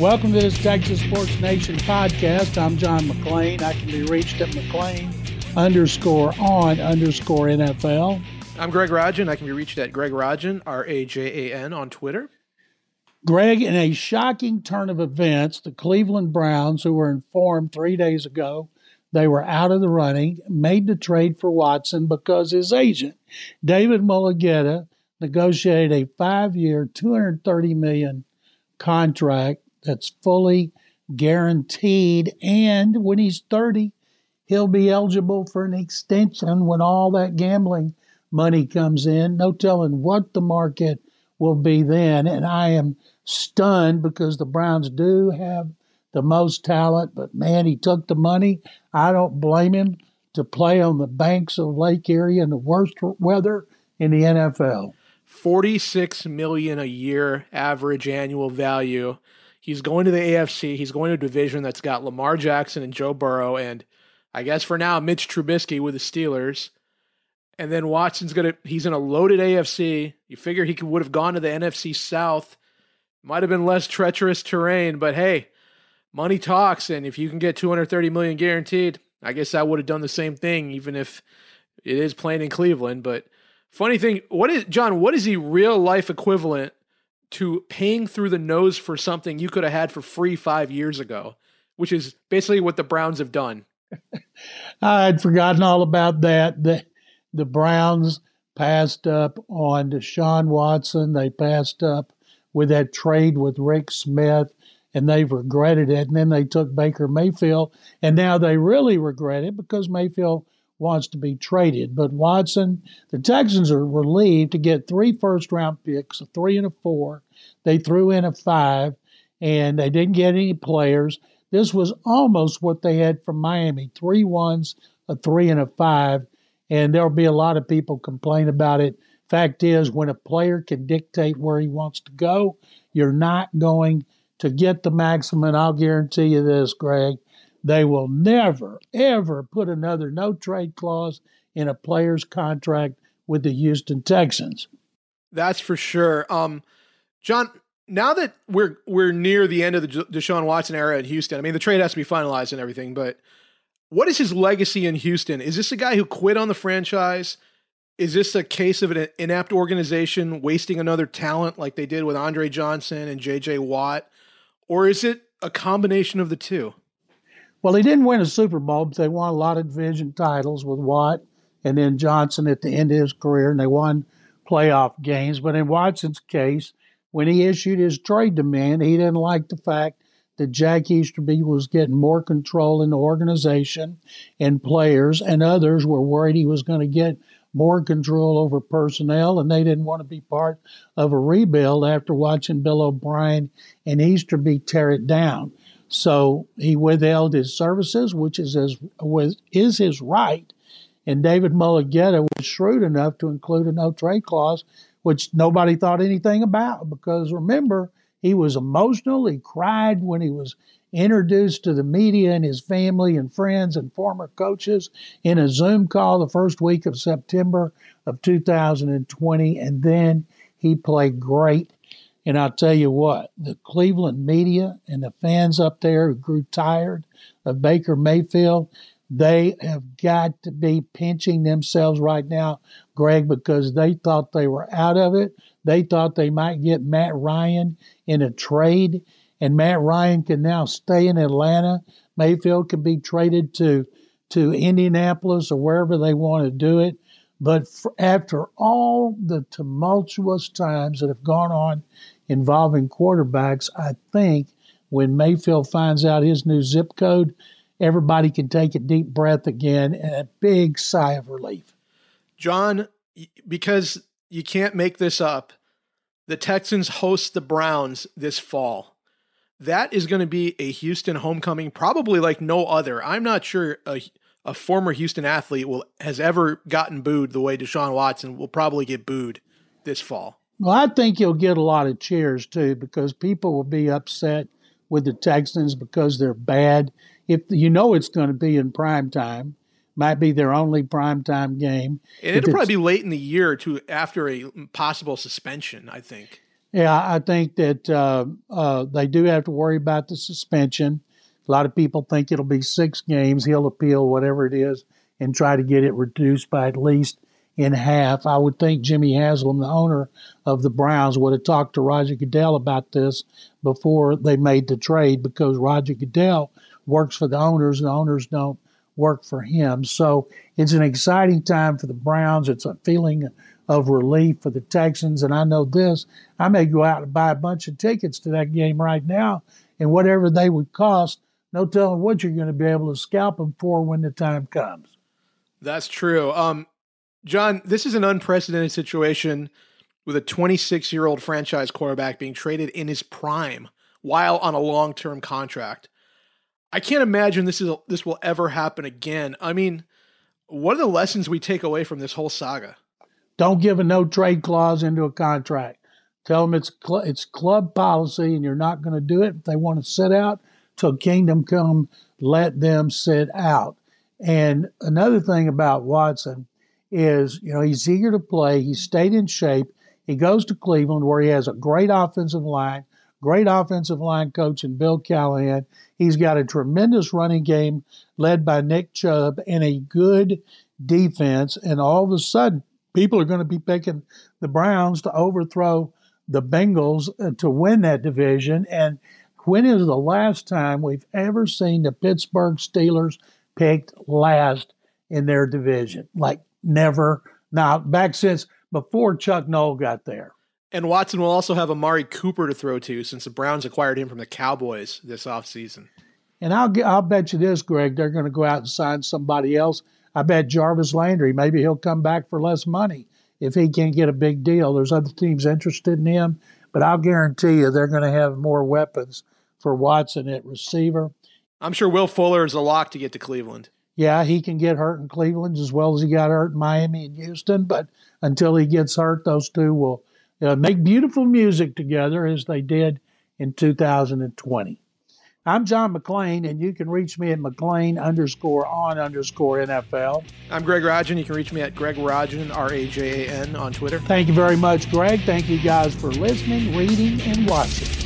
Welcome to this Texas Sports Nation podcast. I'm John McClain. I can be reached at McClain underscore on underscore NFL. I'm Greg Rajan. I can be reached at Greg Rajan, R A J A N, on Twitter. Greg, in a shocking turn of events, the Cleveland Browns, who were informed three days ago they were out of the running, made the trade for Watson because his agent, David Mulugheta, negotiated a five-year, 230 million contract that's fully guaranteed, and when he's 30, he'll be eligible for an extension when all that gambling money comes in. No telling what the market will be then, and I am stunned because the Browns do have the most talent, but man, he took the money. I don't blame him to play on the banks of Lake Erie in the worst weather in the NFL. 46 million a year average annual value. He's going to the AFC. He's going to a division that's got Lamar Jackson and Joe Burrow and I guess for now Mitch Trubisky with the Steelers. And then Watson's to he's in a loaded AFC. You figure he could, would have gone to the NFC South. Might have been less treacherous terrain, but hey, money talks and if you can get 230 million guaranteed, I guess I would have done the same thing even if it is playing in Cleveland, but Funny thing, what is John? What is the real life equivalent to paying through the nose for something you could have had for free five years ago? Which is basically what the Browns have done. I had forgotten all about that. The the Browns passed up on Deshaun Watson. They passed up with that trade with Rick Smith, and they've regretted it. And then they took Baker Mayfield, and now they really regret it because Mayfield wants to be traded. But Watson, the Texans are relieved to get three first round picks, a three and a four. They threw in a five, and they didn't get any players. This was almost what they had from Miami three ones, a three, and a five. And there'll be a lot of people complain about it. Fact is, when a player can dictate where he wants to go, you're not going to get the maximum. I'll guarantee you this, Greg, they will never, ever put another no trade clause in a player's contract with the Houston Texans. That's for sure. Um, John, now that we're we're near the end of the Deshaun Watson era in Houston, I mean the trade has to be finalized and everything, but what is his legacy in Houston? Is this a guy who quit on the franchise? Is this a case of an inept organization wasting another talent like they did with Andre Johnson and JJ Watt? Or is it a combination of the two? Well, he didn't win a Super Bowl, but they won a lot of division titles with Watt and then Johnson at the end of his career, and they won playoff games. But in Watson's case, when he issued his trade demand, he didn't like the fact that Jack Easterby was getting more control in the organization and players, and others were worried he was going to get more control over personnel, and they didn't want to be part of a rebuild after watching Bill O'Brien and Easterby tear it down. So he withheld his services, which is his, was, is his right. And David Mulugheta was shrewd enough to include a no trade clause, which nobody thought anything about because remember, he was emotional. He cried when he was introduced to the media and his family and friends and former coaches in a Zoom call the first week of September of 2020. And then he played great and I'll tell you what, the Cleveland media and the fans up there who grew tired of Baker Mayfield, they have got to be pinching themselves right now, Greg, because they thought they were out of it. They thought they might get Matt Ryan in a trade, and Matt Ryan can now stay in Atlanta. Mayfield can be traded to to Indianapolis or wherever they want to do it. But for, after all the tumultuous times that have gone on involving quarterbacks, I think when Mayfield finds out his new zip code, everybody can take a deep breath again and a big sigh of relief. John, because you can't make this up, the Texans host the Browns this fall. That is going to be a Houston homecoming, probably like no other. I'm not sure a, a former Houston athlete will has ever gotten booed the way Deshaun Watson will probably get booed this fall. Well, I think you'll get a lot of cheers too because people will be upset with the Texans because they're bad. If you know it's going to be in prime time, might be their only prime time game. And it'll probably be late in the year to after a possible suspension, I think. Yeah, I think that uh, uh, they do have to worry about the suspension. A lot of people think it'll be six games. He'll appeal whatever it is and try to get it reduced by at least in half. I would think Jimmy Haslam, the owner of the Browns, would have talked to Roger Goodell about this before they made the trade because Roger Goodell works for the owners and the owners don't work for him. So it's an exciting time for the Browns. It's a feeling of relief for the Texans. And I know this I may go out and buy a bunch of tickets to that game right now, and whatever they would cost, no telling what you're going to be able to scalp them for when the time comes. That's true. Um, John, this is an unprecedented situation with a 26 year old franchise quarterback being traded in his prime while on a long term contract. I can't imagine this is this will ever happen again. I mean, what are the lessons we take away from this whole saga? Don't give a no trade clause into a contract. Tell them it's cl- it's club policy, and you're not going to do it. If they want to sit out till kingdom come, let them sit out. And another thing about Watson is, you know, he's eager to play. He stayed in shape. He goes to Cleveland where he has a great offensive line, great offensive line coach in Bill Callahan. He's got a tremendous running game led by Nick Chubb and a good defense. And all of a sudden, people are going to be picking the Browns to overthrow the Bengals uh, to win that division. And when is the last time we've ever seen the Pittsburgh Steelers picked last in their division? Like never. Now, back since before Chuck Noll got there. And Watson will also have Amari Cooper to throw to since the Browns acquired him from the Cowboys this offseason. And I'll I'll bet you this, Greg, they're going to go out and sign somebody else. I bet Jarvis Landry, maybe he'll come back for less money if he can't get a big deal. There's other teams interested in him, but I'll guarantee you they're going to have more weapons for Watson at receiver. I'm sure Will Fuller is a lock to get to Cleveland yeah, he can get hurt in Cleveland as well as he got hurt in Miami and Houston. But until he gets hurt, those two will uh, make beautiful music together as they did in 2020. I'm John McClain, and you can reach me at McClain underscore on underscore NFL. I'm Greg Rajan. You can reach me at Greg Rajan, R A J A N, on Twitter. Thank you very much, Greg. Thank you guys for listening, reading, and watching.